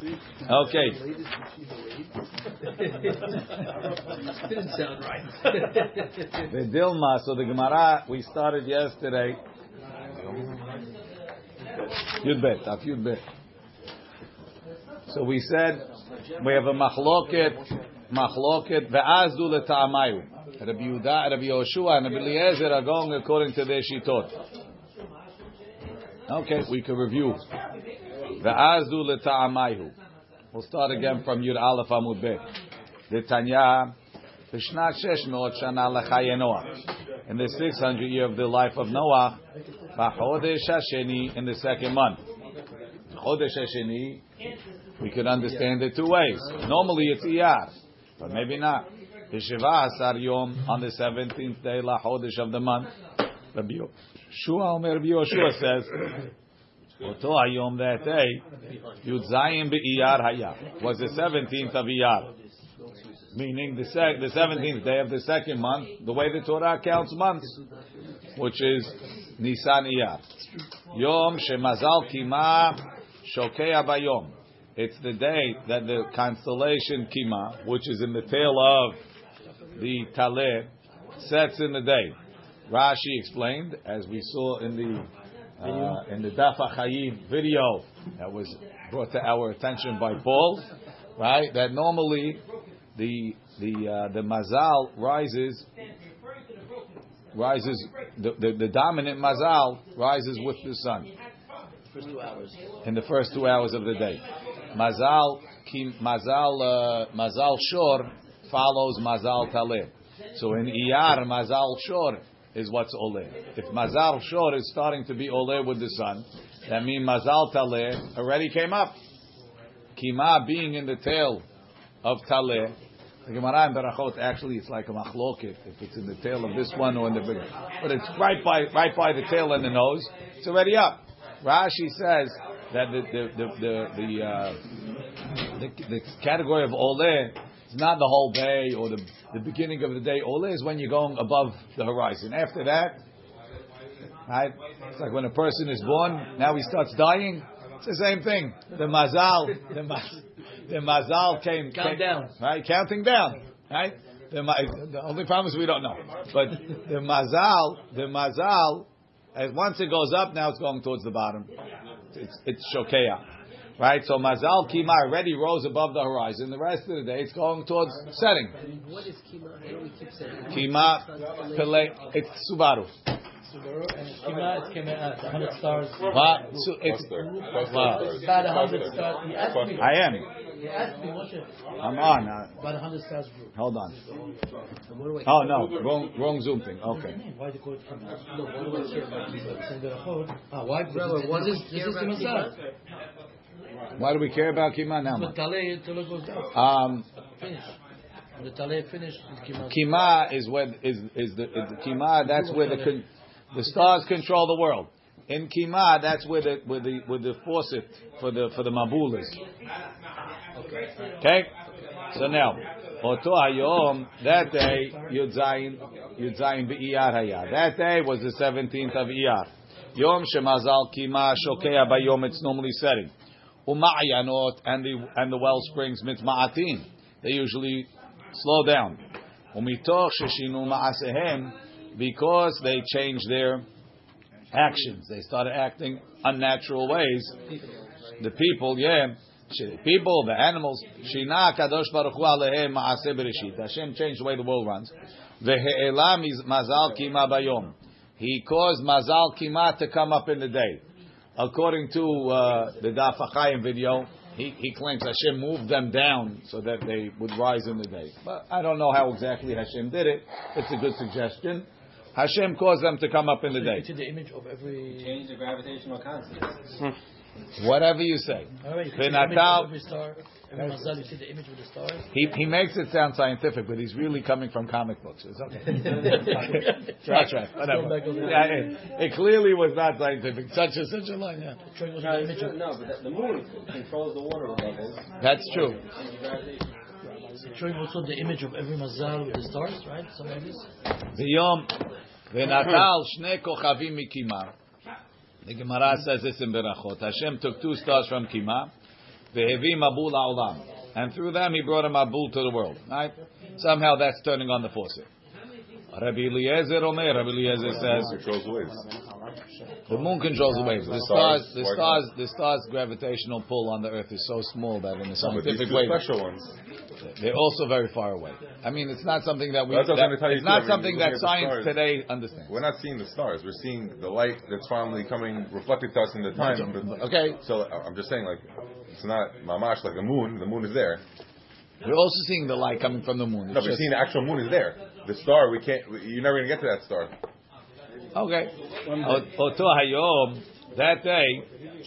Okay. Didn't sound right. The Dilma, so the Gemara we started yesterday. Yud bet, af Yud bet. So we said we have a machloket, machloket ve'azdu leta'amayu. Rabbi Yehuda, Rabbi Yoshua, and Rabbi Eliezer are going according to their shitot. Okay, we can review. Ve'azdu leta'amayu. We'll start again from Yud Aleph Amud Bet. The Tanya, Vishnat Shesh Meot Shana Lechaye Noah. In the 600 year of the life of Noah, B'Chodesh Hasheni, in the second month. Chodesh Hasheni, we could understand it two ways. Normally it's Iyar, but maybe not. B'Shiva Asar Yom, on the 17th day, La of the month. Rabbi Omer Rabbi Yoshua says, Oto Hayom that day, was the 17th of Iyar. Meaning the, sec- the 17th day of the second month, the way the Torah counts months, which is Nisan Iyar. Yom Shemazal Kima Shokea Bayom. It's the day that the constellation Kima, which is in the tail of the Taleh, sets in the day. Rashi explained, as we saw in the uh, in the Daf HaChaim video that was brought to our attention by Paul, right? That normally the the uh, the mazal rises rises the, the, the dominant mazal rises with the sun First two hours. in the first two hours of the day. Mazal kim, mazal uh, mazal shor follows mazal taleh. So in iyar mazal shor is what's oleh. If mazal shor is starting to be oleh with the sun, that means mazal taleh already came up. Kima being in the tail of taleh. The Gemara in Berachot actually it's like a machloket if it's in the tail of this one or in the big, but it's right by right by the tail and the nose. It's already up. Rashi says that the the the the the, uh, the, the category of ole is not the whole day or the the beginning of the day. Ole is when you're going above the horizon. After that, right? It's like when a person is born. Now he starts dying. It's the same thing. The mazal, the, ma, the mazal came Count came- down. right? Counting down, right? The, the only problem is we don't know. But the mazal, the mazal, as once it goes up, now it's going towards the bottom. It's it's shokeya, right? So mazal kima already rose above the horizon. The rest of the day, it's going towards setting. What is kima? I know we keep saying. Kima pele, it's Subaru. Subaru and Kima, it came at 100 stars. What? So it's wow. About 100 stars. He asked me. I am. He asked me, I'm on. Uh, About 100 stars group. hold on. What do I? Oh no, wrong wrong Zoom thing. Okay. Why the quote from us? No, what do I care about kima? Saying that a chod. Ah, why? Because Brother, this what is do this is the about kima? Why do we care about kima now? But Taleh till it goes down. Um, Finish. The Taleh finished, Kima. Is when is is the, is the Kima. That's where the con, the stars control the world. In Kima, that's where the where the where the faucet for the for the mabul is. Okay. So now, Oto Hayom that day Yud Zayin Yud Zayin beIyar Haya. That day was the seventeenth of Iyar. Yom Shemazal Kima Shokea Bayom. It's normally setting. Umayanot and the and the well springs Mitma'atin. They usually slow down. Umitoch sheshinu ma'asehem, because they changed their actions. They started acting unnatural ways. The people, yeah, sh- people, the animals. Shina kadosh baruch hu alehem ma'aseh bereshit. Hashem changed the way the world runs. Ve'elam is mazal kima bayom. He caused mazal kima to come up in the day. According to uh, the Daf HaChaim video, he, he claims Hashem moved them down so that they would rise in the day. But I don't know how exactly Hashem did it. It's a good suggestion. Hashem caused them to come up in the day. To the image of every. change the gravitational constant. Whatever you say. All right, you see Then the image Natal- of every star. Every Mazal, you see the image with the stars. He, he makes it sound scientific, but he's really coming from comic books. It's okay. That's right. Whatever. Go back over there. Yeah, it, it clearly was not scientific. Such a such a line. Yeah. Showing No, the it's image true. of. no, but the, the moon controls the water levels. That's true. Change the gravitation. It's showing also the image of every Mazal with the stars, right? Some of these. V'yom v'natal shnei kochavim mikima. The Gemara says this in Berachot. Hashem took two stars from Kima Vehevi mabul ha'olam. And through them he brought a mabul to the world. Right? Somehow that's turning on the faucet. Rabbi Eliezer Omer, Rabbi Eliezer says, the the moon controls the waves. The Stars, the stars, the stars' gravitational pull on the earth is so small that in a No, but these scientific way, special ones. they're also very far away. I mean, it's not something that we. That's what I was that- it's not something that science stars. today understands. We're not seeing the stars. We're seeing the light that's finally coming reflected to us in the time. Okay. So I'm just saying, like, it's not mamash like the moon. The moon is there. We're also seeing the light coming from the moon. No, It's but seeing the actual moon is there. The star, we can't. You're never gonna get to that star. Okay. Oto hayom, that day,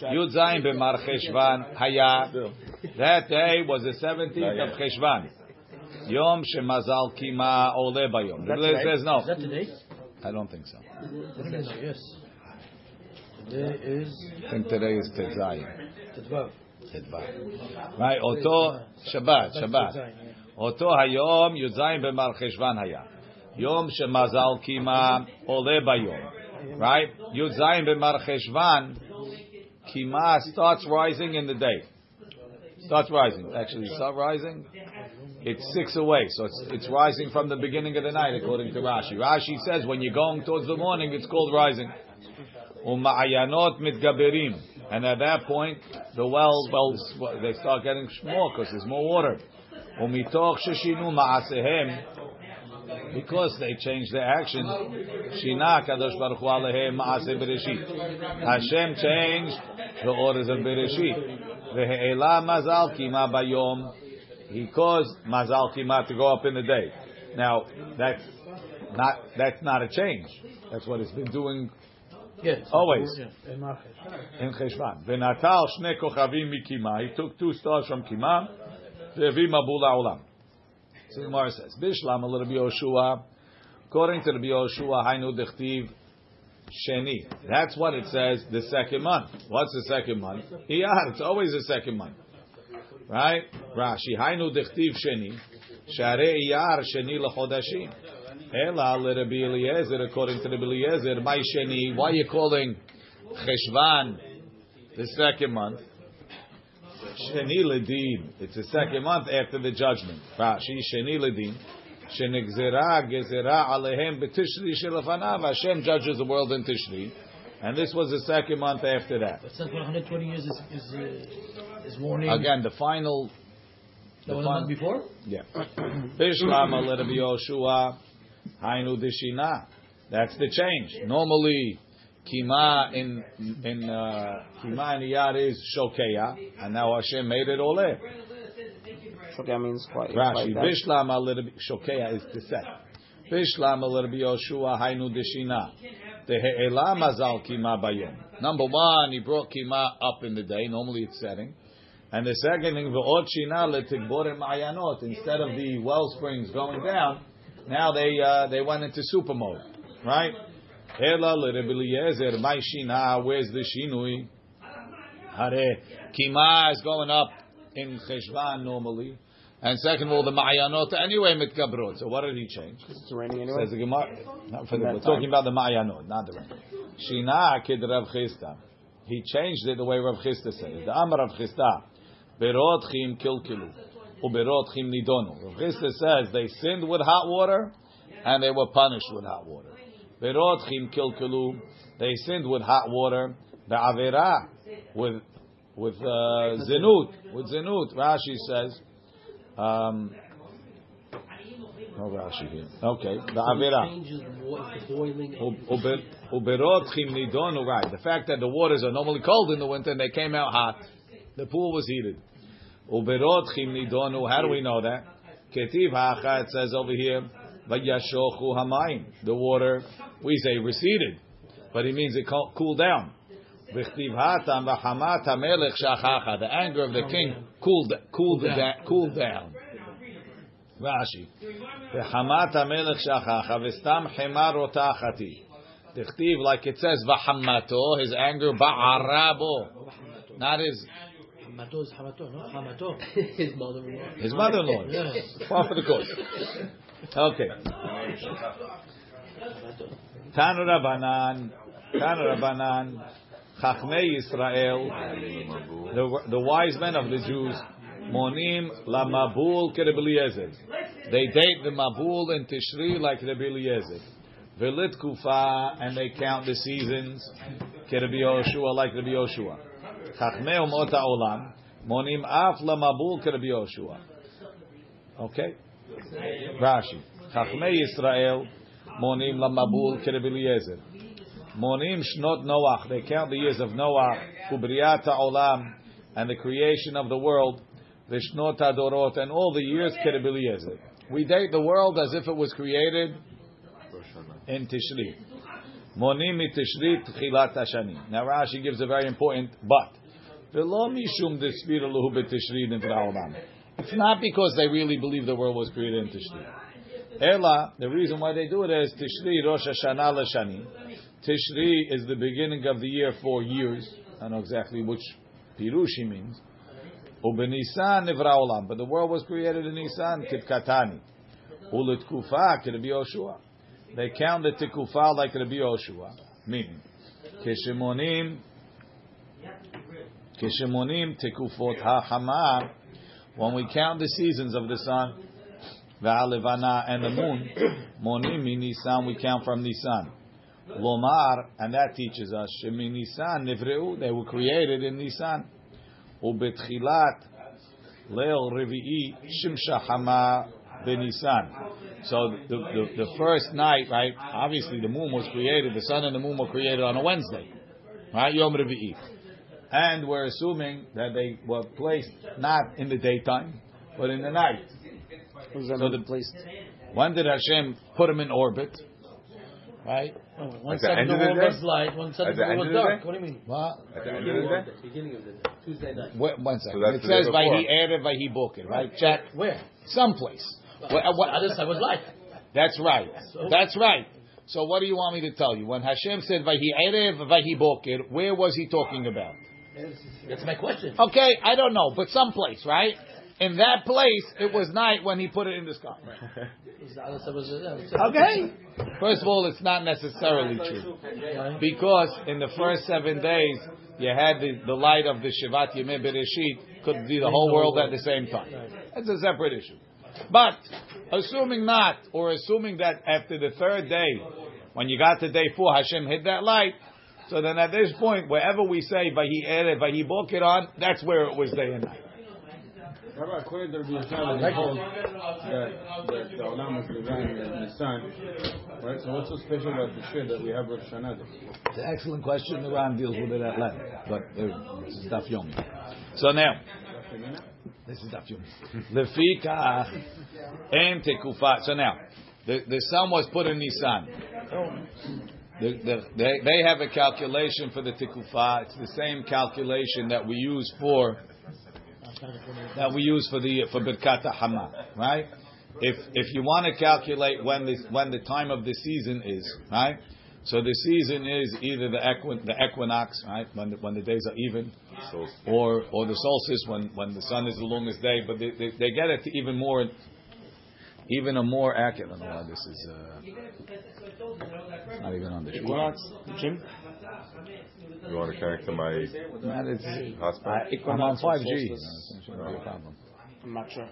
Yud Zayin b'Mar Cheshvan haya. That day was the 17th of Cheshvan. Yom shemazal kima ole bayom. The Rebbe says no. Is that today? I don't think so. What do you mean, Yes. Today is I think today is Tetzayin. Right. Oto Shabbat. Shabbat. Oto hayom Zayin b'Mar Cheshvan haya. Yom shemazal kima ole bayom. Right. Yud Zayin b'Mar Cheshvan. Kima starts rising in the day. Starts rising. Actually, start rising. It's six away, so it's it's rising from the beginning of the night, according to Rashi. Rashi says when you're going towards the morning, it's called rising. Uma'ayanot mitgaberim, and at that point, the wells wells they start getting more because there's more water. Because they changed their action. Hashem changed the orders of bereshit. He caused mazal kima to go up in the day. Now that's not that's not a change. That's what it's been doing Yes. Always. In Cheshvan. V'natal shne kochavim mikima. He took two stars from Kima. Ve'vi mabul ha'olam. So the Gemara says, Bishlam a little Yoshua. According to the Yoshua, Hainu dechtiv sheni. That's what it says. The second month. What's the second month? Iyar. It's always the second month. Right? Rashi. Hainu dechtiv sheni. Share iyar sheni lechodashim. Ela Rabbi Eliezer, according to Rabbi Eliezer, my sheni. Why are you calling Cheshvan the second month? Sheni ledin. It's the second month after the judgment. Rashi sheni ledin. Shenegzera gezera alehem betishri shelafanav. Hashem judges the world in Tishri, and this was the second month after that. But since 120 years is is, uh, is warning. Again, the final. The the month fin- before. Yeah. Bishlam Rabbi Yoshua, Hainu Dishina. That's the change. Normally, Kima in in uh, Kima in Iyar is Shokeya, and now Hashem made it Ole. Shokya means quite. Rashi. Bishlam al Shokeya is the set. Bishlam al Rabbi Yoshua, Hainu Dishina. The He'ela Mazal Kima Bayom. Number one, he brought Kima up in the day. Normally it's setting. And the second thing, V'od Shina letikborim ma'ayanot. Instead of the well springs going down, now they uh, they went into super mode, right? Ela Eliezer, my Shina, where's the Shinui? Hare, Kima is going up in Cheshvan normally. And second of all, the Ma'ayanot anyway mitkabrot. So what did he change? It's raining anyway. Says the Gemara. Not for the, we're time. talking about the Ma'ayanot, not the rain. Shina kid Rav Chisda. He changed it the way Rav Chisda said it. The Amar Rav Chisda. Berot chim kilkilu. Uberot chim nidonu. Rav says they sinned with hot water and they were punished with hot water. Berot chim kilkilu. They sinned with hot water. The Avera with with uh, zinut. With zinut. Rashi says. Um, no Rashi here. Okay. The Avera. Changes the boiling. Uber- Uberot chim nidonu, right. The fact that the waters are normally cold in the winter and they came out hot. The pool was heated. Uberot chim nidonu, how do we know that? Ketiv ha'acha, it says over here, vayashochu hamayim. The water, we say receded, but it means it cooled down. V'chtiv hatam v'hamat hamelech shachacha. The anger of the king cooled, cooled, da- cooled down. Rashi. V'hamat hamelech shachacha v'stam hemar rotachati. Tichtiv, like it says, v'hamato, his anger, ba'arabo. Not his, Hamato is Hamato, no? Ah, Hamato. His mother-in-law. his mother-in-law. Yeah. Far for the course. Okay. Tanu Rabbanan, Tanu Rabbanan, Chachmei Israel, the, the wise men of the Jews, Monim la Mabul Kerebeliezer. They date the Mabul and Tishri like Rebbe Eliezer. Velit Kufa, and they count the seasons, Kerebi Yoshua like Rebbe Yoshua. Chachmei Umot Olam, Monim Af la Mabul Kerebi Yoshua. Okay? Rashi. Chachmei Israel, Monim la Mabul Kerebi Eliezer. Monim Shnot Noach, they count the years of Noah, Ubriata Olam, and the creation of the world, the Shnot Adorot, and all the years Kerebi Eliezer. We date the world as if it was created in Tishri. Monim Tishri Tchilat Hashanim. Now Rashi gives a very important but. It's not because they really believe the world was created in Tishri. Ela, the reason why they do it is Tishri Rosh Hashanah l'Shani. Tishri is the beginning of the year for years. I don't know exactly which Pirushi means. Ubenisan nivra olam. But the world was created in Nisan, kitkatani. Ulit kufa, Rabbi Yoshua. They count the tikufa like Rabbi Yoshua. Meaning, Kishimonim, Kishimonim tikufot ha'chama. When we count the seasons of the sun, Va'alevana and the moon, Monim Nisan, we count from Nisan. Lomar, and that teaches us, Shemi Nisan nivreu, they were created in Nisan. Ubetchilat Leil Revi'i Shimsha Hama Benisan. So the, the, the first night, right? Obviously, the moon was created. The sun and the moon were created on a Wednesday, right? Yom Revi'i, and we're assuming that they were placed not in the daytime, but in the night. Was that So the- placed? When did Hashem put them in orbit? Right? Oh, one At the side of end the the world was light, one side At of the the world was dark. What do you mean? What? At the end of the day? Beginning of the day, Tuesday night. Wait, one second. So it the day says before. Vahi Erev Vahi Boker, right? Check. Where? Someplace. What, The what, other side was light. That's right. That's right. So what do you want me to tell you? When Hashem said Vahi Erev Vahi Boker, where was he talking about? That's my question. Okay, I don't know, but someplace, right? In that place, it was night when he put it in the sky. The other side was Okay. First of all, it's not necessarily true. Because in the first seven days, you had the, the light of the Shivat Yemei Bereshit, could be the whole world at the same time. That's a separate issue. But, assuming not, or assuming that after the third day, when you got to day four, Hashem hid that light, so then at this point, wherever we say Vahi Erev, Vahi Boker on, that's where it was day and night. Rabbi, according to Rabbi Yishmael, they hold that, that the Olam was designed in the right? So what's so special about the shir that we have Rosh Hashanah? It's an excellent question. The Ran deals with it at length, but uh, this is Daf Yomi. So now, this is Daf Yomi. Lefika and Tekufa. So now, the, the sun was put in Nisan. The, the, they, they have a calculation for the tikufa. It's the same calculation that we use for that we use for the for Birkat Hama, right? If if you want to calculate when this when the time of the season is, right? So the season is either the equi, the equinox, right? When the, when the days are even, or or the solstice when when the sun is the longest day. But they, they, they get it to even more, even a more accurate. I don't know why this is uh, not even on the sheet. Equinox, Jim? You want to connect to my Man, it's- hotspot? I, I'm on 5G. solstice? So it shouldn't be a problem. I'm not sure.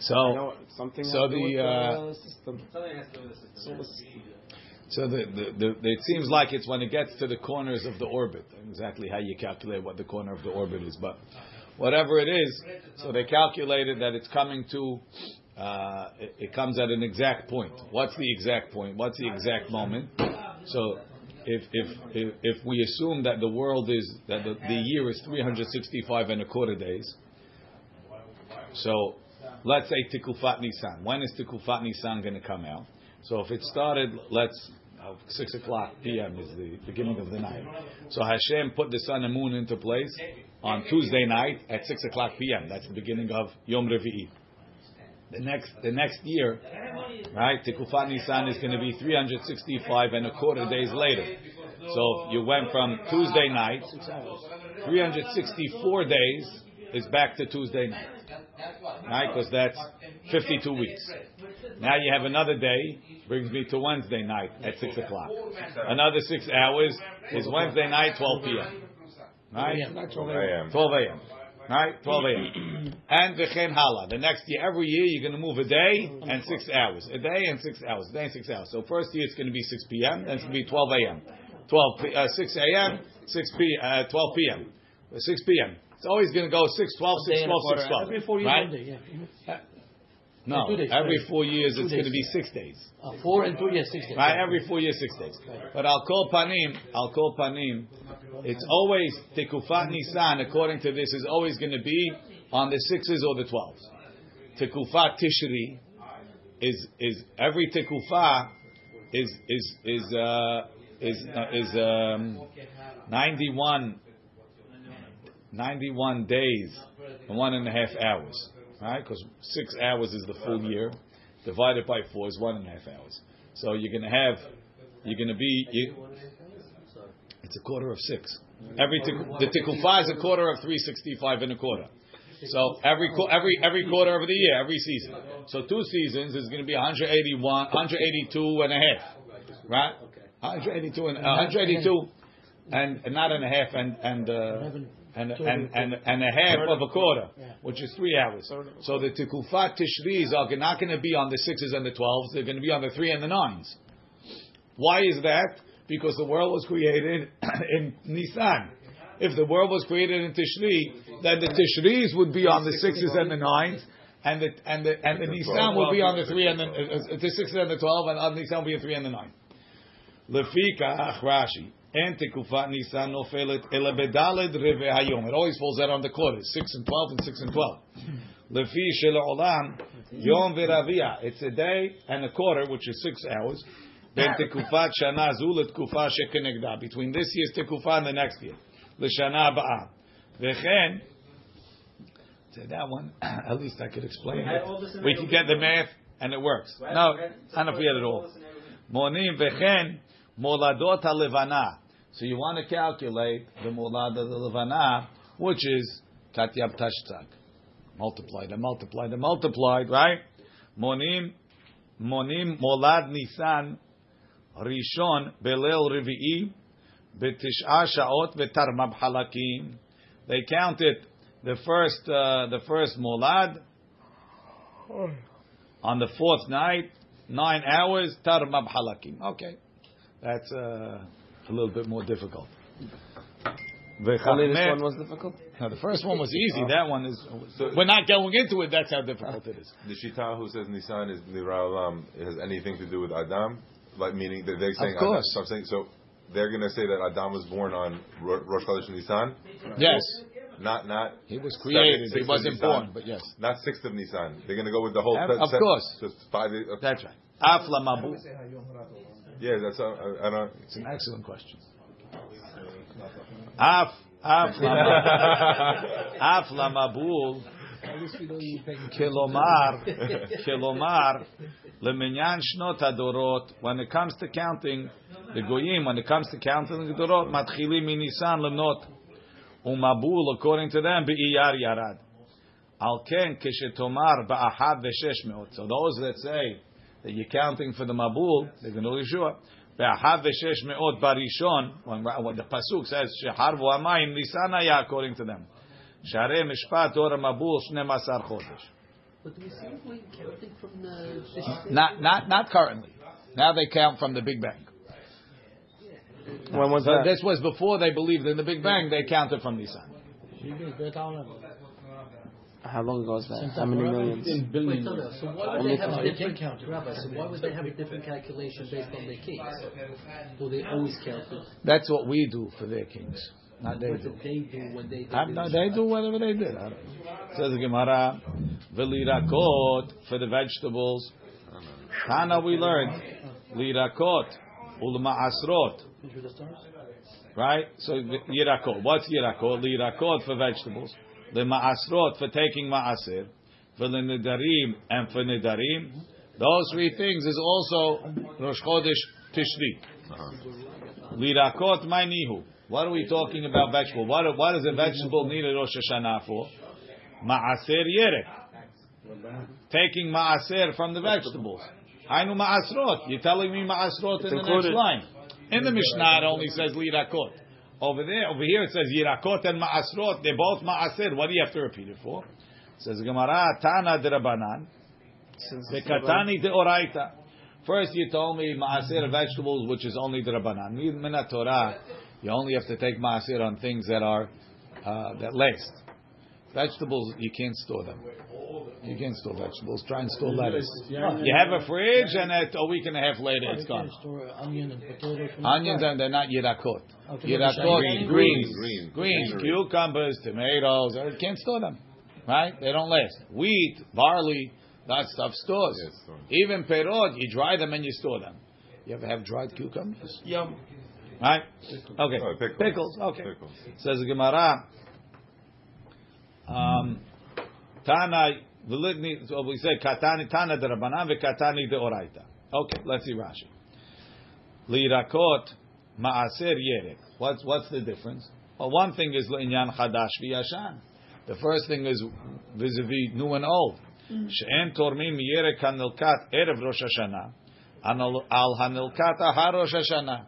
So know something so has to do the, uh, system. Something has to do with the system. Solar system. So the, the, the, it seems like it's when it gets to the corners of the orbit, exactly how you calculate what the corner of the orbit is. But whatever it is, so they calculated that it's coming to, uh, it, it comes at an exact point. What's the exact point? What's the exact moment? So if, if, if, if we assume that the world is, that the, the year is 365 and a quarter days, so let's say Tikufat Nisan. When is Tikufat Nisan going to come out? So if it started, let's uh, six o'clock p.m. is the beginning of the night. So Hashem put the sun and moon into place on Tuesday night at six o'clock p.m. That's the beginning of Yom Revi'i. The next, the next year, right? Tikufat Nisan is going to be 365 and a quarter days later. So you went from Tuesday night, 364 days is back to Tuesday night right? Because that's 52 weeks. Now you have another day. Brings me to Wednesday night at six o'clock. Another six hours is Wednesday night, twelve p.m. Right? I am. 12 a.m. Right? 12 a.m. and v'chen hala. The next year, every year, you're going to move a day and six hours. A day and six hours. A day and six hours. So first year, it's going to be 6 p.m. Then it's going to be 12 a.m. 12 p- uh, 6 a.m. 6 p. Uh, 12 p.m. Uh, 6 p.m. It's always going to go 6, 12, 6, Day and a 12, 6, 12. Every four years, right? one day, yeah. No, Two days, every right. four years, Two it's going to be six days. Uh, four and two, years, six days. Right, every four years, six days. But I'll call panim. I'll call panim. It's always tekufat nisan. According to this, is always going to be on the sixes or the twelves. Tekufat tishri is is every tekufa is is is uh, is uh, is um, 91, 91 days and one and a half hours. Right, because six hours is the full year divided by four is one and a half hours. So you're going to have, you're going to be, you, it's a quarter of six. Every the tikufa is a quarter of three sixty five and a quarter. So every every every quarter of the year, every season. So two seasons is going to be 181, 182 and a half, right? 182 and uh, 182 and, and not and a half and and. Uh, and, and, and, and a half of a quarter, which is three hours. So the tikufat tishris are not going to be on the sixes and the twelves; they're going to be on the three and the nines. Why is that? Because the world was created in Nisan. If the world was created in Tishri, then the Tishris would be on the sixes and the nines, and the and the and the Nisan will be on the three and the, uh, uh, the sixes and the twelve, and on Nisan will be a three and the nine. Lefika Rashi. And tekufat Nisan nofelet ele bedaled reve hayom. It always falls out on the quarters, six and twelve and six and twelve. Lefi shel olam yom veravia. It's a day and a quarter, which is six hours. Ben tekufat shana zu letkufa shekenegda. Between this year's tekufa and the next year, l'shana ba'a. Vechen. So that one, at least I could explain it. We can get the math and it works. No, I don't forget it all. Monim vechen moladot halevana. So you want to calculate the molad of the levana, which is katyab tashtzak. Multiplied and multiplied and multiplied, right? Monim, monim molad nisan rishon belel revi'i betish'a shaot vetarmab halakim. They counted the first uh, the first molad on the fourth night, nine hours tarmab halakim. Okay, that's uh, a little bit more difficult. Only this one was difficult. Now the first one was easy. That one is. We're not going into it. That's how difficult it is. The Shita who says Nisan is Nira um, Olam has anything to do with Adam, like meaning that they're saying of course. Adam, so I'm saying so they're going to say that Adam was born on Rosh Chodesh Nisan, Yes, not not he was created. sixth He wasn't Nisan. born, but yes, not sixth of Nisan. They're going to go with the whole. Of set- course. just five. Okay. that's right. Afla mabu. Yeah, that's uh, I, I don't. It's an excellent question. Af af lama- af lamabul. Kilomar, kilomar, leminyan shnot adorot. When it comes to counting the goyim, when it comes to counting the dorot, matchilim minisan lemnot umabul. According to them, beiyar yarad. Al ken keshetomar ba'ahad v'shesh meot. So those that say that you're counting for the mabul, they're going to Yeshua. Be'ahad v'shesh meot barishon. When, when the pasuk says shehar v'amayim nisan haya, according to them. Sharei mishpat or mabul shne masar chodesh. But we see we counting from the, the uh, Not not not currently. Now they count from the Big Bang. When was So that? this was before they believed in the Big Bang. They counted from Nisan. How long ago was that? Since How many millions? In Wait, billions. no, no. So why would Only they have a different count. Rabbi, so why would they have a different calculation based on their kings? Or they always count it? That's what we do for their kings. Not they What do. they do when they did I- this? no, they do whatever they did. Don't know. Says the Gemara, v'lirakot for the vegetables. Tana we learned lirakot ulma'asrot. Right? So yirakot. What's yirakot? Lirakot for vegetables. Lema'asrot for taking ma'asir. For the nidarim and for nidarim. Those three things is also Rosh Chodesh Tishri. Lirakot ma'nihu. What are we talking about vegetable? What, what does a vegetable need a Rosh Hashanah for? Ma'aser yerek. taking maaser from the vegetables. Hainu maasrot. You're telling me maasrot in the next line. In the Mishnah, it only says lirakot. Over there, over here, it says yirakot and maasrot. They're both maaser. What do you have to repeat it for? It says Gemara Tana derabanan. Vekatani deoraita. First, you told me maaser vegetables, which is only derabanan. Torah, you only have to take maaser on things that are uh, that last. Vegetables, you can't store them. You can't store vegetables. Try and store lettuce. You have a fridge, and at a week and a half later, it's gone. Store onion and potato. from the Onions and they're not yirakot. Yirakot, greens, greens, cucumbers, tomatoes. uh, Can't store them, right? They don't last. Wheat, barley, that stuff stores. Even perot, you dry them and you store them. You ever have dried cucumbers? Yum. Right? Okay. Oh, pickles. Pickles. Okay. Says the Gemara. Um, Tana, v'litni- so we say katani tana de rabbanan v'katani de oraita. Okay, let's see Rashi. Lirakot maaser yerek. What's what's the difference? Well, one thing is inyan chadash v'yashan. The first thing is vis-a-vis new and old. She'en tormim yerek hanilkat erev Rosh Hashanah al hanilkat ahar Rosh Hashanah.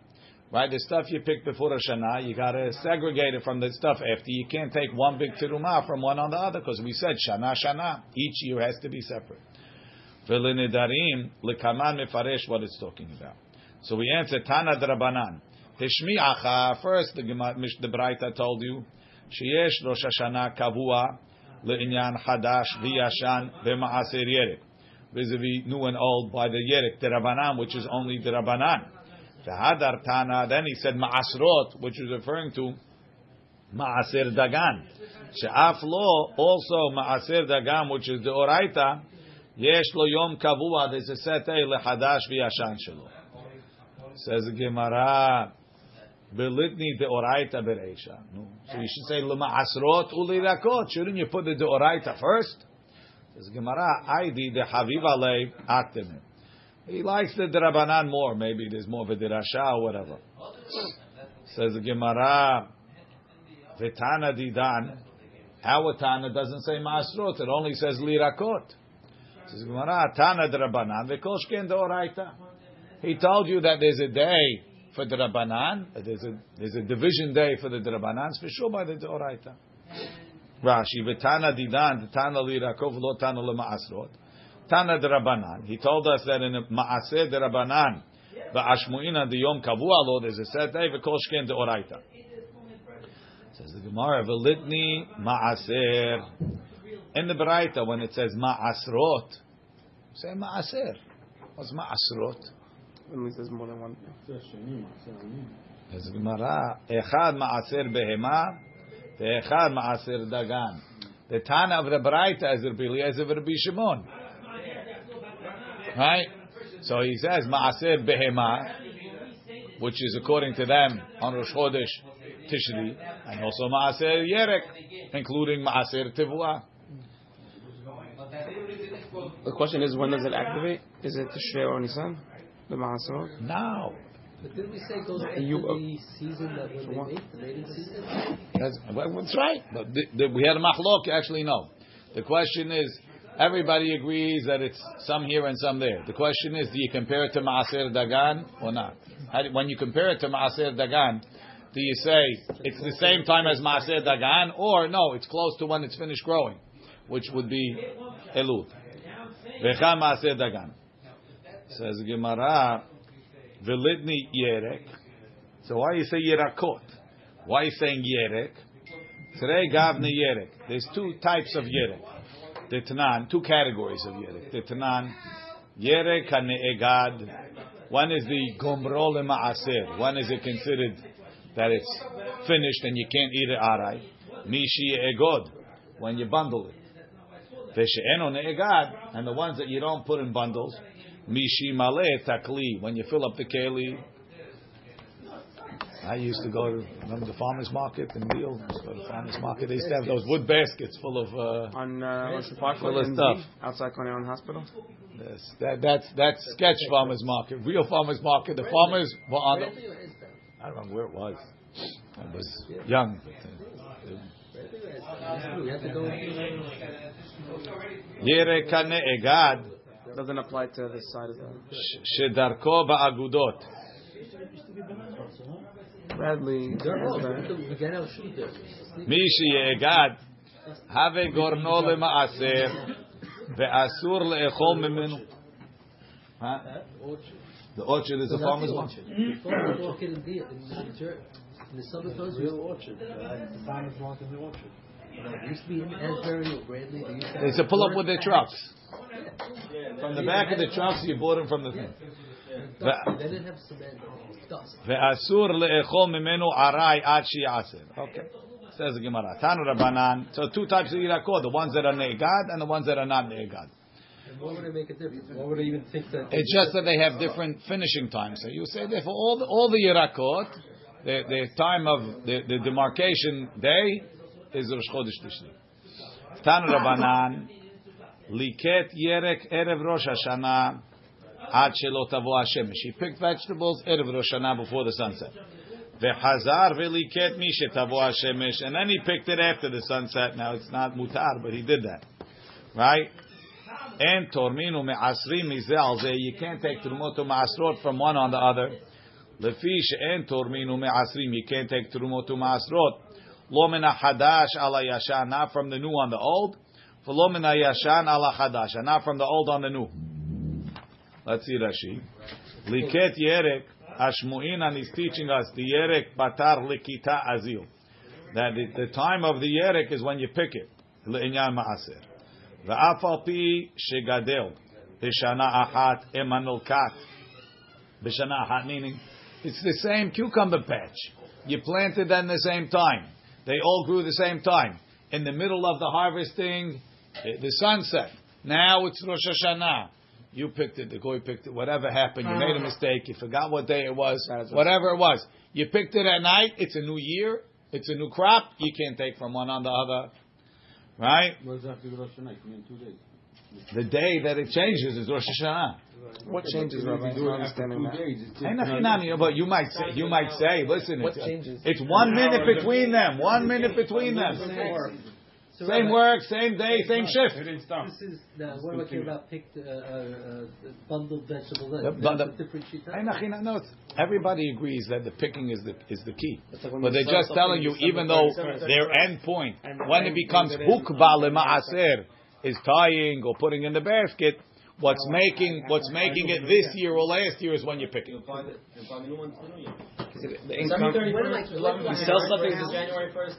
Right, the stuff you pick before Hashanah, you gotta segregate it from the stuff after. You can't take one big tirumah from one on the other because we said Shana Shana. Each year has to be separate. V'lenedarim lekaman mefaresh what it's talking about. So we answer Tana Drabanan. Tishmi'acha. First, the Gemara- the Braita told you sheyesh Rosh Hashanah kavua le'inyan hadash v'yashan v'ma'aser yerek. Vis-a-vis new and old by the yerek Drabanan, which is only Drabanan. Then he said Ma'asrot, which is referring to Ma'aser Dagan. She'af lo also Ma'aser Dagan, which is the Oraita. Yesh lo yom kavua. There's a setei lehadash v'yashan shelo. Says Gemara. Belitni de oraita bereisha. No. So you should say lema'asrot ulirakot. Shouldn't you put the de oraita first? Says Gemara. Aidi de haviva le aktemin. He likes the Drabanan more. Maybe there's more of a Dirasha or whatever. Says the Gemara, Vitana Didan. Our Tana doesn't say Masrot. It only says Lirakot. Says Gemara, Tana Drabanan, Vikoshken Doraita. He told you that there's a day for the Rabbanan, there's a, there's a division day for the Drabanans, for sure by the Doraita. Rashi, Vitana Didan, Tana Lirakov, Lo Tana Lema'asrot. Tana de He told us that in Maaseh de Rabbanan, the Ashmuina de Yom Kavua lo, there's a set day, v'koshken de Oraita. Says the Gemara, v'litni Maaser. In the Baraita, when it says Maasrot, say Maaser. What's Maasrot? At least there's more than one. Says the Gemara, Echad Maaser behema, ve'echad Maaser dagan. The Tana of the Baraita is Rabbi Eliezer Rabbi Shimon. Right? So he says Maaser Behema, which is according to them on Rosh Chodesh Tishri, and also Maaser Yerek, including Maaser Tivua. The question is, when does it activate? Is it Tishrei or Nisan? The Ma'asrot? Now, But didn't we say it goes after You- the season that when they mate, the mating season? that's, well, that's right. But the, the, we had a machlok, actually no. The question is, everybody agrees that it's some here and some there. The question is, do you compare it to Maaser Dagan or not? Do- when you compare it to Maaser Dagan, do you say it's the same time as Maaser Dagan, or no, it's close to when it's finished growing, which would be Elul. Vecha Maaser Dagan. Says Gemara, Velitni Yerek. So why you say Yerakot? Why you saying Yerek? Today, Gavne Yerek. There's two types of Yerek. The Tanan, two categories of Yerek. The Tanan, Yerek HaNe'egad. One is the Gomro Ma'aser. One is it considered that it's finished and you can't eat it arai. Mishi Egod. When you bundle it. Veshe'eno Ne'egad. And the ones that you don't put in bundles. Mishi Maleh Takli. When you fill up the keli, I used to go to remember the farmers market in to go to the farmers market. They used to have those wood baskets full of. Uh, On uh, Ocean Park Full of stuff. Outside Island Hospital. this, that, that's that's sketch farmers market. Real farmers market. The farmers were on. The, Brantley or Isbell? I don't remember where it was. I was young. Uh, That's true. You have to go. Yerek egad Doesn't apply to the side of the. shedarko ba'agudot. Bradley. They're all. has that. We get our shoot there. מי שיאגד, הווה גורנו למעשר, ואסור לאכול ממנו. Huh? The orchard is a farmer's market. Farmers market in the in the church. In the southern coast, we orchard. The farmers market in the orchard. it used to be in Asbury or Bradley. They used to They used to pull up with their trucks. From the back of the trucks, you bought them from the thing. They didn't have cement dust. Arai ad shi'aser. Okay. Says the Gemara. So two types of irakot, the ones that are ne'egad and the ones that are not ne'egad. Would it make a difference? Would even think that? It's just that they have different finishing times. So you say, therefore, all the, all the the, the time of the, the demarcation day is Rosh Chodesh Tishri. Tan Rabbanan, Liket Yerek Erev Rosh Hashanah ad shelo tavo Hashemesh. He picked vegetables erev Rosh Hashanah before the sunset. V'chazar v'liket mi shetavo Hashemesh. And then he picked it after the sunset. Now it's not mutar, but he did that. Right? And torminu me'asrim mizeh al. You can't take trumot ma'asrot from one on the other. Lefi and torminu me'asrim. You can't take trumot ma'asrot. Lo min hadash ala yashan. Not from the new on the old. V'lo min yashan ala hadash. Not from the old on the new. Let's see Rashi. Liket yerek. Ashmuinan is teaching us the yerek batar likita azil. That the, the time of the yerek is when you pick it. Le'inyan ma'aser. ואף על פי שגדל בשנה אחת אמנולקת, בשנה אחת, meaning it's the same cucumber patch. You planted them the same time. They all grew the same time. In the middle of the harvesting, eh, the sunset. Now it's Rosh Hashanah. You picked it, the goy picked it, whatever happened, you made a mistake, you forgot what day it was, whatever it was. You picked it at night, it's a new year, it's a new crop, you can't take from one on the other. Right? What does that have to do Rosh Hashanah? It can be in two days. The day that it changes is Rosh Hashanah. What changes, Rabbi? I'm do not after understanding two that. days. It's Ain't nothing But you might say, you might say, listen, What it's, changes? it's one minute between them. One minute between them. So Same Rabbi, work, same day, same It shift. didn't stop. This is now. What about care about picked uh, uh, uh, bundled vegetables? The That's bundle- a different sheet. Ain't nothing on- No, everybody agrees that the picking is the is the key. It's like But they're just telling you, even though their end point, and when it becomes brings it hukba lemaaser, is tying or putting in the basket, what's making what's making it this year or last year is when you pick it. Is it the income. You sell something This January first.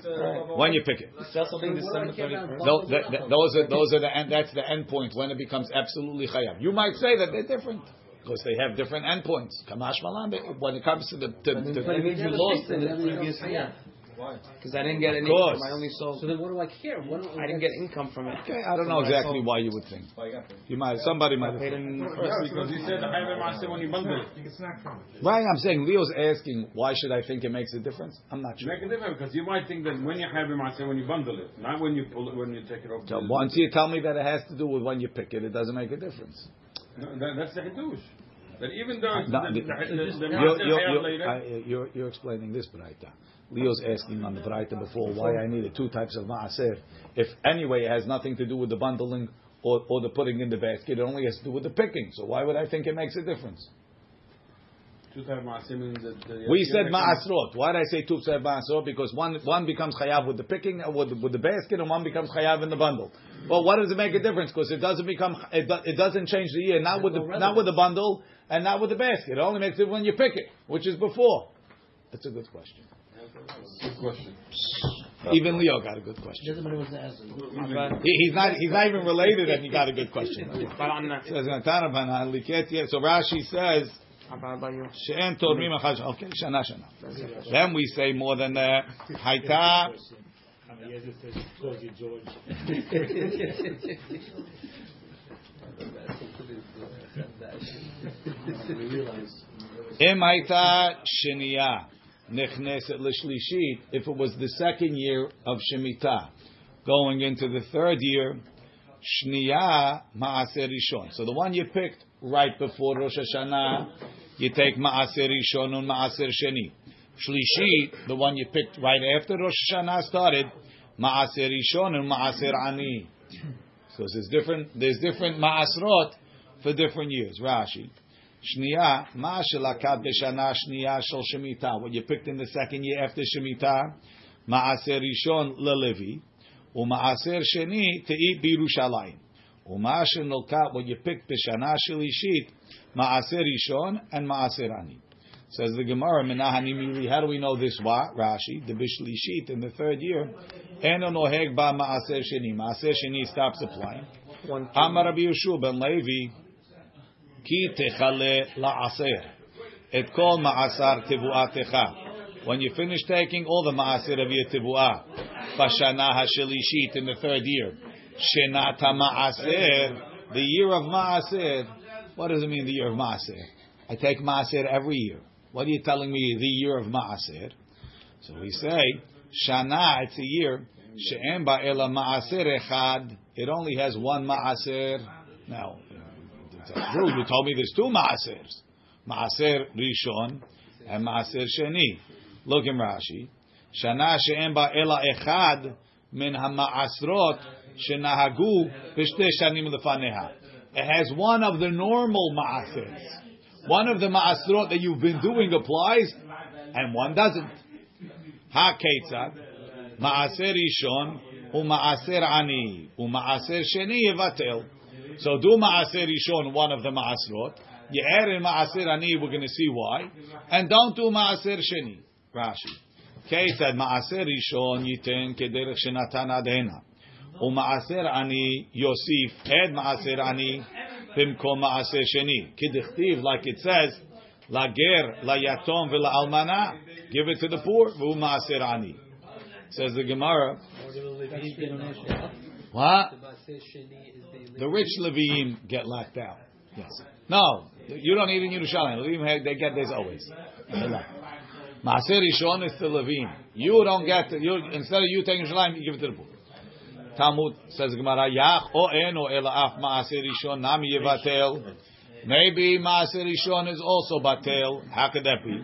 When you pick it. Sell something What do I December 31st. Tho- th- th- those are those are the end. That's the end point when it becomes absolutely chayav. You might say that they're different because they have different end points. Kamash malan. When it comes to the to, to, But it means you lost in the previous year. Because I didn't get any course. income. I only sold. So then, what do I care? What do, I didn't get income from it. okay, I don't know exactly why you would think. You might somebody might. I paid in first. because he said the Hayve Maaseh when you bundle it. why I'm saying Leo's asking why should I think it makes a difference? I'm not sure. Make a difference because you might think that when you have Maaseh when you bundle it, not when you pull it, when you take it off. So once you tell me that it has to do with when you pick it, it doesn't make a difference. No, that, that's the Hiddush. That even though it's No, the, the- the, the, the, You're, you're, Hayav you're, later. I- you're, you're explaining this, Braita. Leo's asking on the Braita before why I needed two types of maaser. If anyway it has nothing to do with the bundling or, or the putting in the basket, it only has to do with the picking. So why would I think it makes a difference? Two type Maaseh means that the, We said ma'asrot. Why did I say two said ma'asrot? Because one one becomes chayav with the picking, uh, with, with the basket, and one becomes chayav in the bundle. Well, what does it make a difference? Because it doesn't become it, do, it doesn't change the year. Not with the not with the bundle and not with the basket. It only makes it when you pick it, which is before. That's a good question. Good question. Even Leo got a good question. doesn't matter what's the answer. He, he's not he's not even related, and he got a good question. Baranna. Says "Natana banan liket yeh." So Rashi says. Then we say more than that. Haita. Im haita l'shlishit. If it was the second year of shemitah, going into the third year, shniya maaser rishon. So the one you picked right before Rosh Hashanah, you take Ma'aser Rishon and Ma'aser Sheni. Shlishi, the one you picked right after Rosh Hashanah started, Ma'aser Rishon and Ma'aser Ani. So there's different there's different Ma'asrot for different years. Rashi. Shniya, Ma'ashelakat Beshana Shniya Shal Shemitah. What you picked in the second year after Shemitah, Ma'aser Rishon LeLevi, U'Ma'aser Sheni Te'it Birushalayim. U'Ma'asher nolkat, what you picked b'shana shelishit, Ma'aser Rishon and Ma'aser Ani. Says the Gemara, Menahani Mili, how do we know this? What? Rashi, the Bishlishit in the third year, Eno noheg ba Ma'aser Sheni. Ma'aser Sheni stops applying. Amar Rabbi Yeshua ben Levi, ki techale la'aser. Et kol ma'asar tevu'atecha. When you finish taking all the ma'aser of your tevu'ah, bashana ha'shelishit in the third year, shenata ma'aser, the year of ma'aser. What does it mean, the year of ma'aser? I take ma'aser every year. What are you telling me, the year of ma'aser? So we say, shana, it's a year, she'en ba'ela ma'aser echad, it only has one ma'aser. Now. You told me there's two maasers, maaser rishon and maaser sheni. Look in Rashi. Shana she'en ba ela echad min ha'maasrot shenahagu shanim lefaneha. It has one of the normal maasers. One of the maasrot that you've been doing applies, and one doesn't. Ha ketzad maaser rishon u'maaser ani u'maaser sheni yevatel. So do Ma'aser Rishon, one of the Ma'asrot. Add in Ma'aser Ani, we're going to see why. And don't do Ma'aser Sheni. Rashi. Ketzad Ma'aser Rishon yiten kederech shenatan adena. ומעשר עני יוסיף עד מעשר עני במקום מעשר שני. כדכתיב, like it says, לגר, ליתום ולאלמנה, give it to the poor, והוא מעשר עני. Says the Gemara, what? The rich Leviim get locked out. Yes. No, you don't eat in Yerushalayim. Leviim they get this always. Maaser Rishon is the Levim. You don't get you instead of you taking Yerushalayim, you give it to the poor. Talmud says Gemara Yach o eno ela af Maaser Rishon nami yevatel. Maybe Maaser Rishon is also batel. How could that be?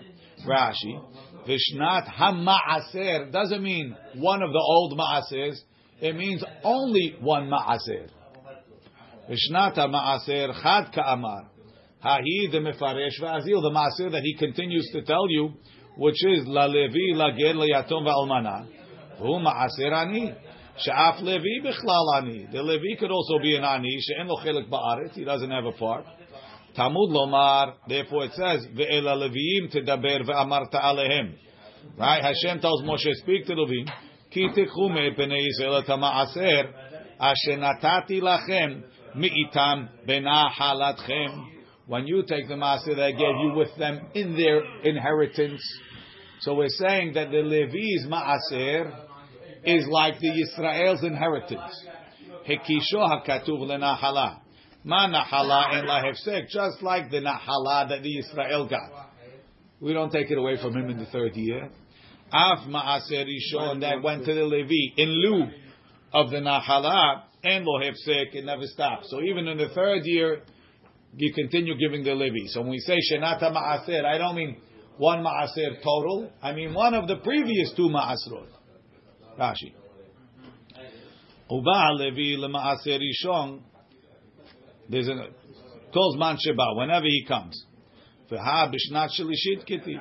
Rashi. Vishnat hamaaser doesn't mean one of the old maasers. It means only one maaser. Vishnat maaser chad ka'amar. Hahi the mefaresh va'azil the maaser that he continues to tell you, which is la levi la ger la yatom va'almana. Hu maaser ani. Sha'af levi bichlal ani. The levi could also be an ani. She'en lo chelik ba'aretz. He doesn't have a part. Talmud lomar, therefore it says, ve'ela leviim tedaber ve'amarta alehem. Right? Hashem tells Moshe, speak to Levim, ki tikhu me b'nei Yisrael et ha'ma'aser, asher natati lachem mi'itam benahalatchem. When you take the ma'aser that I gave you with them in their inheritance. So we're saying that the Levi's ma'aser is like the Yisrael's inheritance. Hekisho hakatuv lenahalah. Ma nahala and la hefsek, just like the nahala that the Israel got. We don't take it away from him in the third year. Af ma'aser rishon that went to the Levi in lieu of the nahala and lo hefsek, it never stops. So even in the third year, you continue giving the Levi. So when we say shenata ma'aser, I don't mean one ma'aser total. I mean one of the previous two ma'asrot. Rashi. Uba Levi lema'aser rishon there's a calls man sheba whenever he comes. V'ha b'shnat shelishit kiti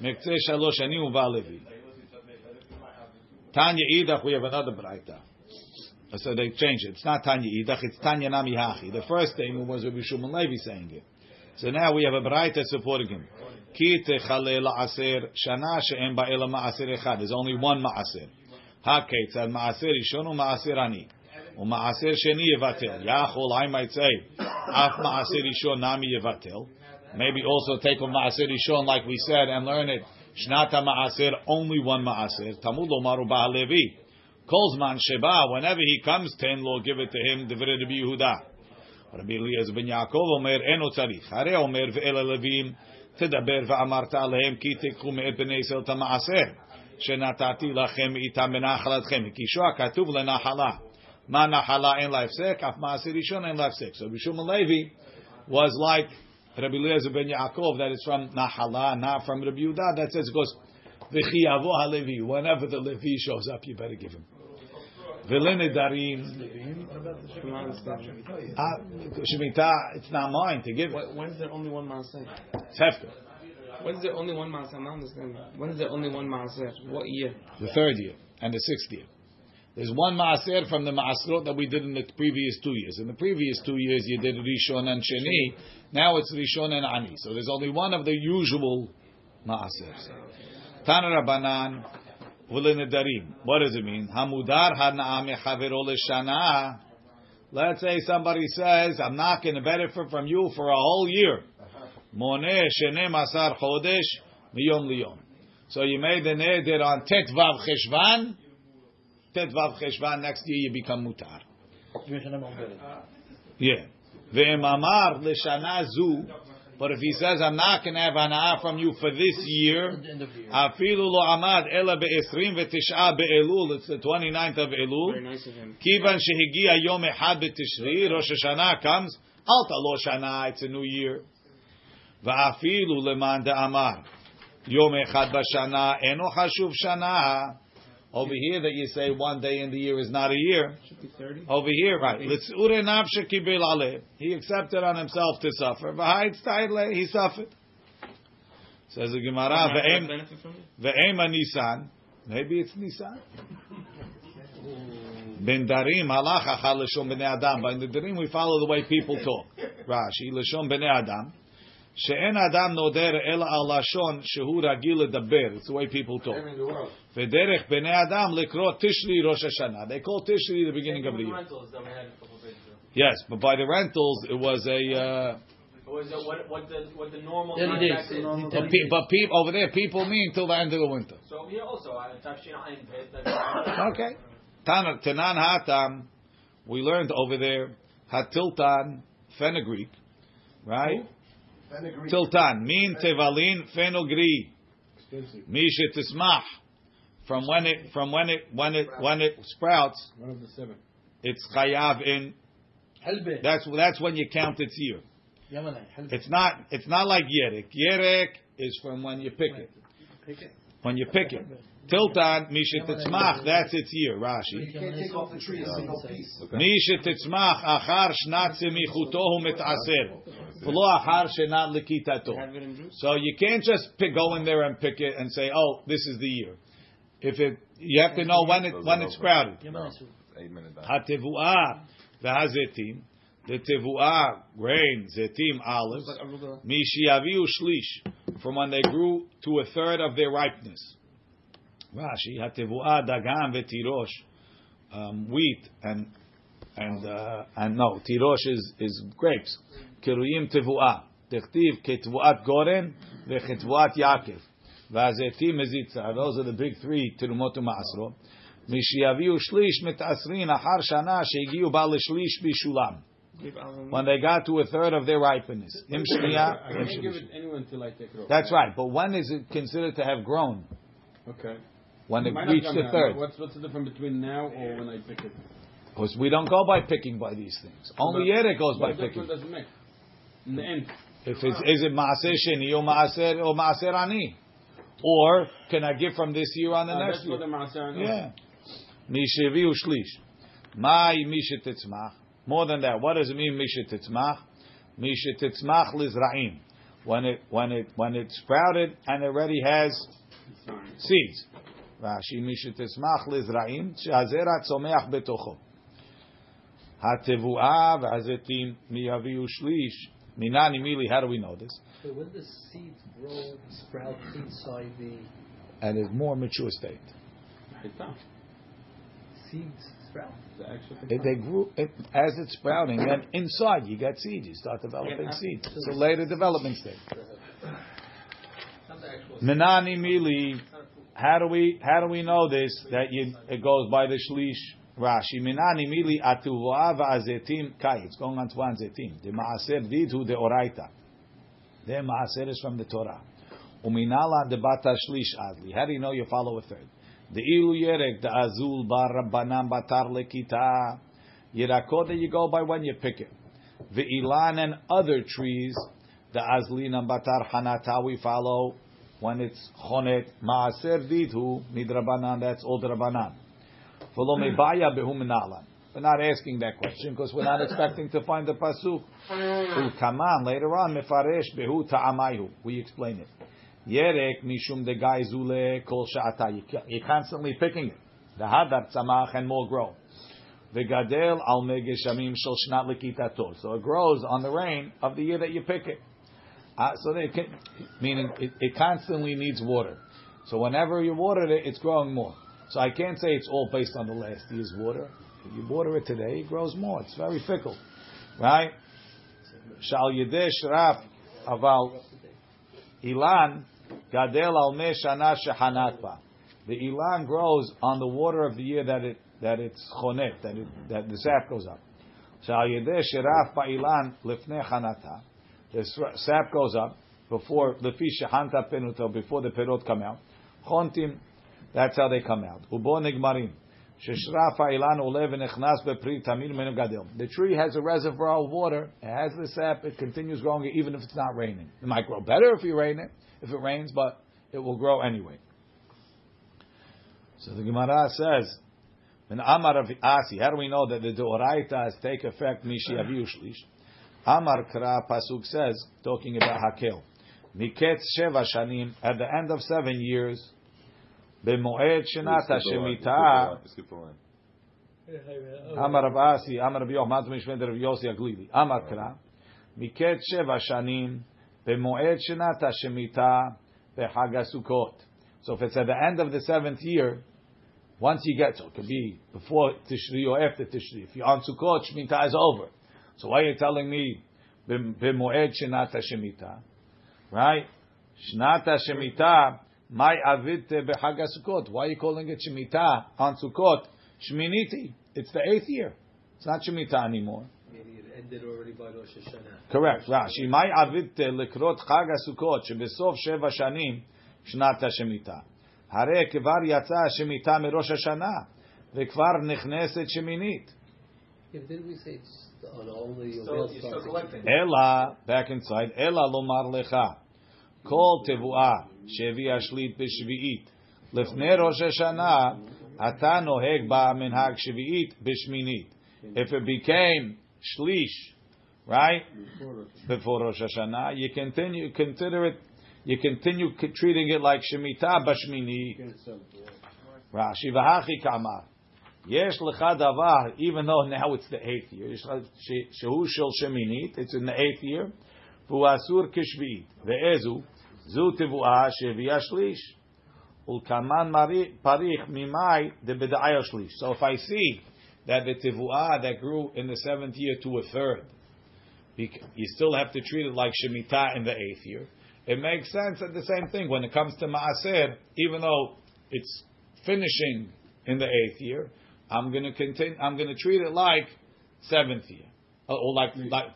mektzeh shalosh ani uva levi. Tanya idach we have another brayta. So they changed it. It's not Tanya idach. It's Tanya nami hachi. The first thing was Rabbi Shimon Levi saying it. So now we have a brayta supporting him. Ki techale la'aser shana she'en ba'ela ma'aser echad. There's only one ma'aser. הכיצד מעשר ראשון ומעשר עני, ומעשר שני יבטל. יכול אולי מייצא אף מעשר ראשון נמי Maybe also take a ma'aser like we said, and learn it. Shnata ma'aser, only one ma'aser. Tamud lo maru. Kolzman sheba, whenever he comes, ten lo, give it to him, divere Rabbi Yehuda. Rabbi Eliezer ben Yaakov omer, eno tzarich. Hare omer ve'ele tedaber ve'amarta alehem, ki et b'nei sel. שנתתי לכם איתם בנחלתכם. כי שוע כתוב לנחלה. Ma nahala en lifesek, af ma'asir rishon en lifesek. So Bishum Levi was like Rabbi Eliezer ben Yaakov, that is from nahala, not from Rabbi Yehuda. That says it goes v'chiyavo halevi. Whenever the Levi shows up, you better give him. V'lenedarim. I'm not understanding. Ah, Shemitah, it's not mine to give it. Why- When is there only one maaser? It's hefker. When is there only one maaser? I'm not understanding. When is there only one maaser? What year? The third year and the sixth year. There's one maaser from the maasrot that we did in the previous two years. In the previous two years, you did Rishon and Sheni. Now it's Rishon and Ani. So there's only one of the usual maasers. Tana Rabbanan v'lenedarim. What does it mean? Hamudar hana'am mechavero l'shana. Let's say somebody says, I'm not going to benefit from you for a whole year. Moneh shene masar chodesh miyom liyom. So you made the neder on Tet Vav Cheshvan. Tet Vav Cheshvan, next year you become mutar. Yeah. Ve'em amar l'shana zu. But if he says, I'm not going to have ana'ah from you for this year, End of year. afilu lo amad ela be'esrim ve'tish'a be'elul, it's the 29th of Very Elul. nice of him. Kivan shehigia yom echad be'tishri, Rosh Hashanah comes, alta lo shana, it's a new year. Va'afilu leman da'amar, yom echad b'shana, eno chashuv shana. Over here that you say one day in the year is not a year. Should be 30. Over here, right. Let's ure nafshe kibil. He accepted on himself to suffer. He suffered. Says the Gemara, Not gonna ve'em, benefit ve'ema Nisan. Maybe it's Nisan. Ben Darim, halach achal leshon b'nei Adam. By the Darim, we follow the way people talk. Rashi, leshon b'nei Adam. She'en adam noder el alashon shehu ragil. It's the way people talk. V'derech. They call tishri the beginning of the year. Yes, but by the rentals, it was a... Uh, was it what, what, the, what the normal yeah, contract is. is. Normal but, pe- but pe- over there, people mean till the end of the winter. So here also, okay. Tana Tanan Hatam, we learned over there Hatiltan fenugreek, right? Tiltan mean tevalin fenugreek. Misha tismach. From when it from when it when it when it sprouts, One of the seven. it's chayav in. That's that's when you count its year. It's not it's not like yerek. Yerek is from when you. Pick it. When you pick it. Tiltan, Misha Titzmach, that's its year, Rashi. Misha Titzmach, Achar Shnatze Michutohu Mitaser. V'lo Achar Shenat Likitato. So you can't just pick, go in there and pick it and say, oh, this is the year. If it, you have to know when it, when it's crowded. Hatevuah, V'hazetim. The tevuah, grain, zetim, olives. Mishiaviu shlish. From when they grew to a third of their ripeness. Rashi, Hatevuah, Dagam, Vetirosh, um, wheat and and uh, and no, tirosh is is grapes. Kiruyim tevuah. Dechtiv ketevuat goren vechetevuat Yaakov. Vazetim mezitza. Those are the big three terumot ma'asro. Mishiaviu shlish mitasrin achar shana shegiu bal shlish bishulam. When they got to a third of their ripeness. Im shniya. That's right. But when is it considered to have grown? Okay. When it reached the third. What's what's the difference between now or when I pick it? Because we don't go by picking by these things. Only But- Yerek goes by picking. does it make? In the end. If it's is it maaser sheni or maaser or maaser ani, or can I give from this year on the Uh, next that's what year? the. Yeah. Misheviu shlish. Mai mishet titzmach. More than that, what does it mean mishet titzmach? Mishet titzmach lizraim. When it when it when it sprouted and already has seeds. Rashi mishet titzmach lizraim shazera tzomeach betocho. התבואה והזיתים מיביאו שליש. מינני מילי, how do we know this? So when the seeds grow, sprout inside the At a more mature state. Haita. seeds sprout. The actual If they grew it, as it's sprouting, then inside you get seeds. You start developing seeds. It's a later development stage. Minani mili. how do we how do we know this? That you, it goes by the shlish. Rashi minani mili atuva va'azetim kai. It's going on to one zetim. The maaser vidhu the oraita. The maaser is from the Torah. Uminala de bata shlish adli. How do you know you follow a third? The ilu yerek the azul bar rabbanan batar lekita. Yirakot that you go by when you pick it. The ilan and other trees, the azlin batar hanata we follow when it's chonet maaser vidhu midrabanan. That's all drabanan. V'lo mebaya behu menalan. We're not asking that question because we're not expecting to find the pasuk. Kaman later on mefaresh behu ta'amayhu. We explain it. Yerek mishum de zule kol sha'ata. You're constantly picking it. The hadar tzamach and more grow. V'gadel al megeshamim shel shnat likitato. So it grows on the rain of the year that you pick it. Uh, so they can, meaning it, it constantly needs water. So whenever you water it, it's growing more. So I can't say it's all based on the last year's water. If you water it today, it grows more. It's very fickle, right? Shal yidesh raf aval ilan gadel al shana Shehanatba. The ilan grows on the water of the year that it that it's chonet, that it, that the sap goes up. Shal yidesh raf ba ilan lifnei chanata. The sap goes up before lefi shehanta penuto before the perot come out. Chontim, that's how they come out. Ubo. The tree has a reservoir of water. It has the sap. It continues growing even if it's not raining. It might grow better if you rain it, if it rains, but it will grow anyway. So the Gemara says, "When Amar Asi, how do we know that the Doraita take effect mishi aviu shlish?" Amar Kra pasuk says, talking about Hakel, Miketz sheva shanim at the end of seven years. B'moed shenat hashemita Skip. Amar Rav Asi, Amar Rav Yochanan, Mishmei Rav Yossi Aglili. Amar Kra, Miket Sheva Shanim, B'moed Shenat HaShemitah, B'Chag HaSukkot. So if it's at the end of the seventh year, once you get, so it could be before Tishri or after Tishri. If you're on Sukkot, Shemitah is over. So why are you telling me B'moed Shenat HaShemitah? Right? Shnat HaShemitah, my avid b'Chag HaSukkot. Why are you calling it Shemitah on Sukkot? Shminiti. It's the eighth year. It's not Shemitah anymore. Meaning it ended already by Rosh Hashanah. Correct. Rashi. My avid lekrot Chag HaSukkot שבסוף שבע שנים שנת השמיטה. הרי כבר יצאה השמיטה מראש השנה, וכבר נכנסת שמינית. Yeah, but didn't we say it's on only So Yovel you're still starts collecting. אלא, back inside, אלא לומר לך, כל תבואה שהביא השליט בשביעית, לפני ראש השנה, אתה נוהג בה מנהג שביעית בשמינית. If it became shlish, right, before Rosh Hashanah, you continue, consider it, you continue c- treating it like Shemitah Bashmini. Rashi v'hachi kamar. Yes, lecha davar, even though now it's the eighth year, shehu shel sheminit, it's in the eighth year, ve'ezu, zu ulkaman parich mimai. So if I see that the tevuah that grew in the seventh year to a third, you still have to treat it like shemitah in the eighth year. It makes sense that the same thing when it comes to maaser, even though it's finishing in the eighth year, I'm going to continue. I'm going to treat it like seventh year, or, or like like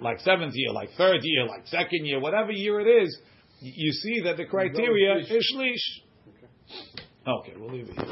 like seventh year, like third year, like second year, whatever year it is. You see that the criteria is shlish. Okay, we'll leave it here.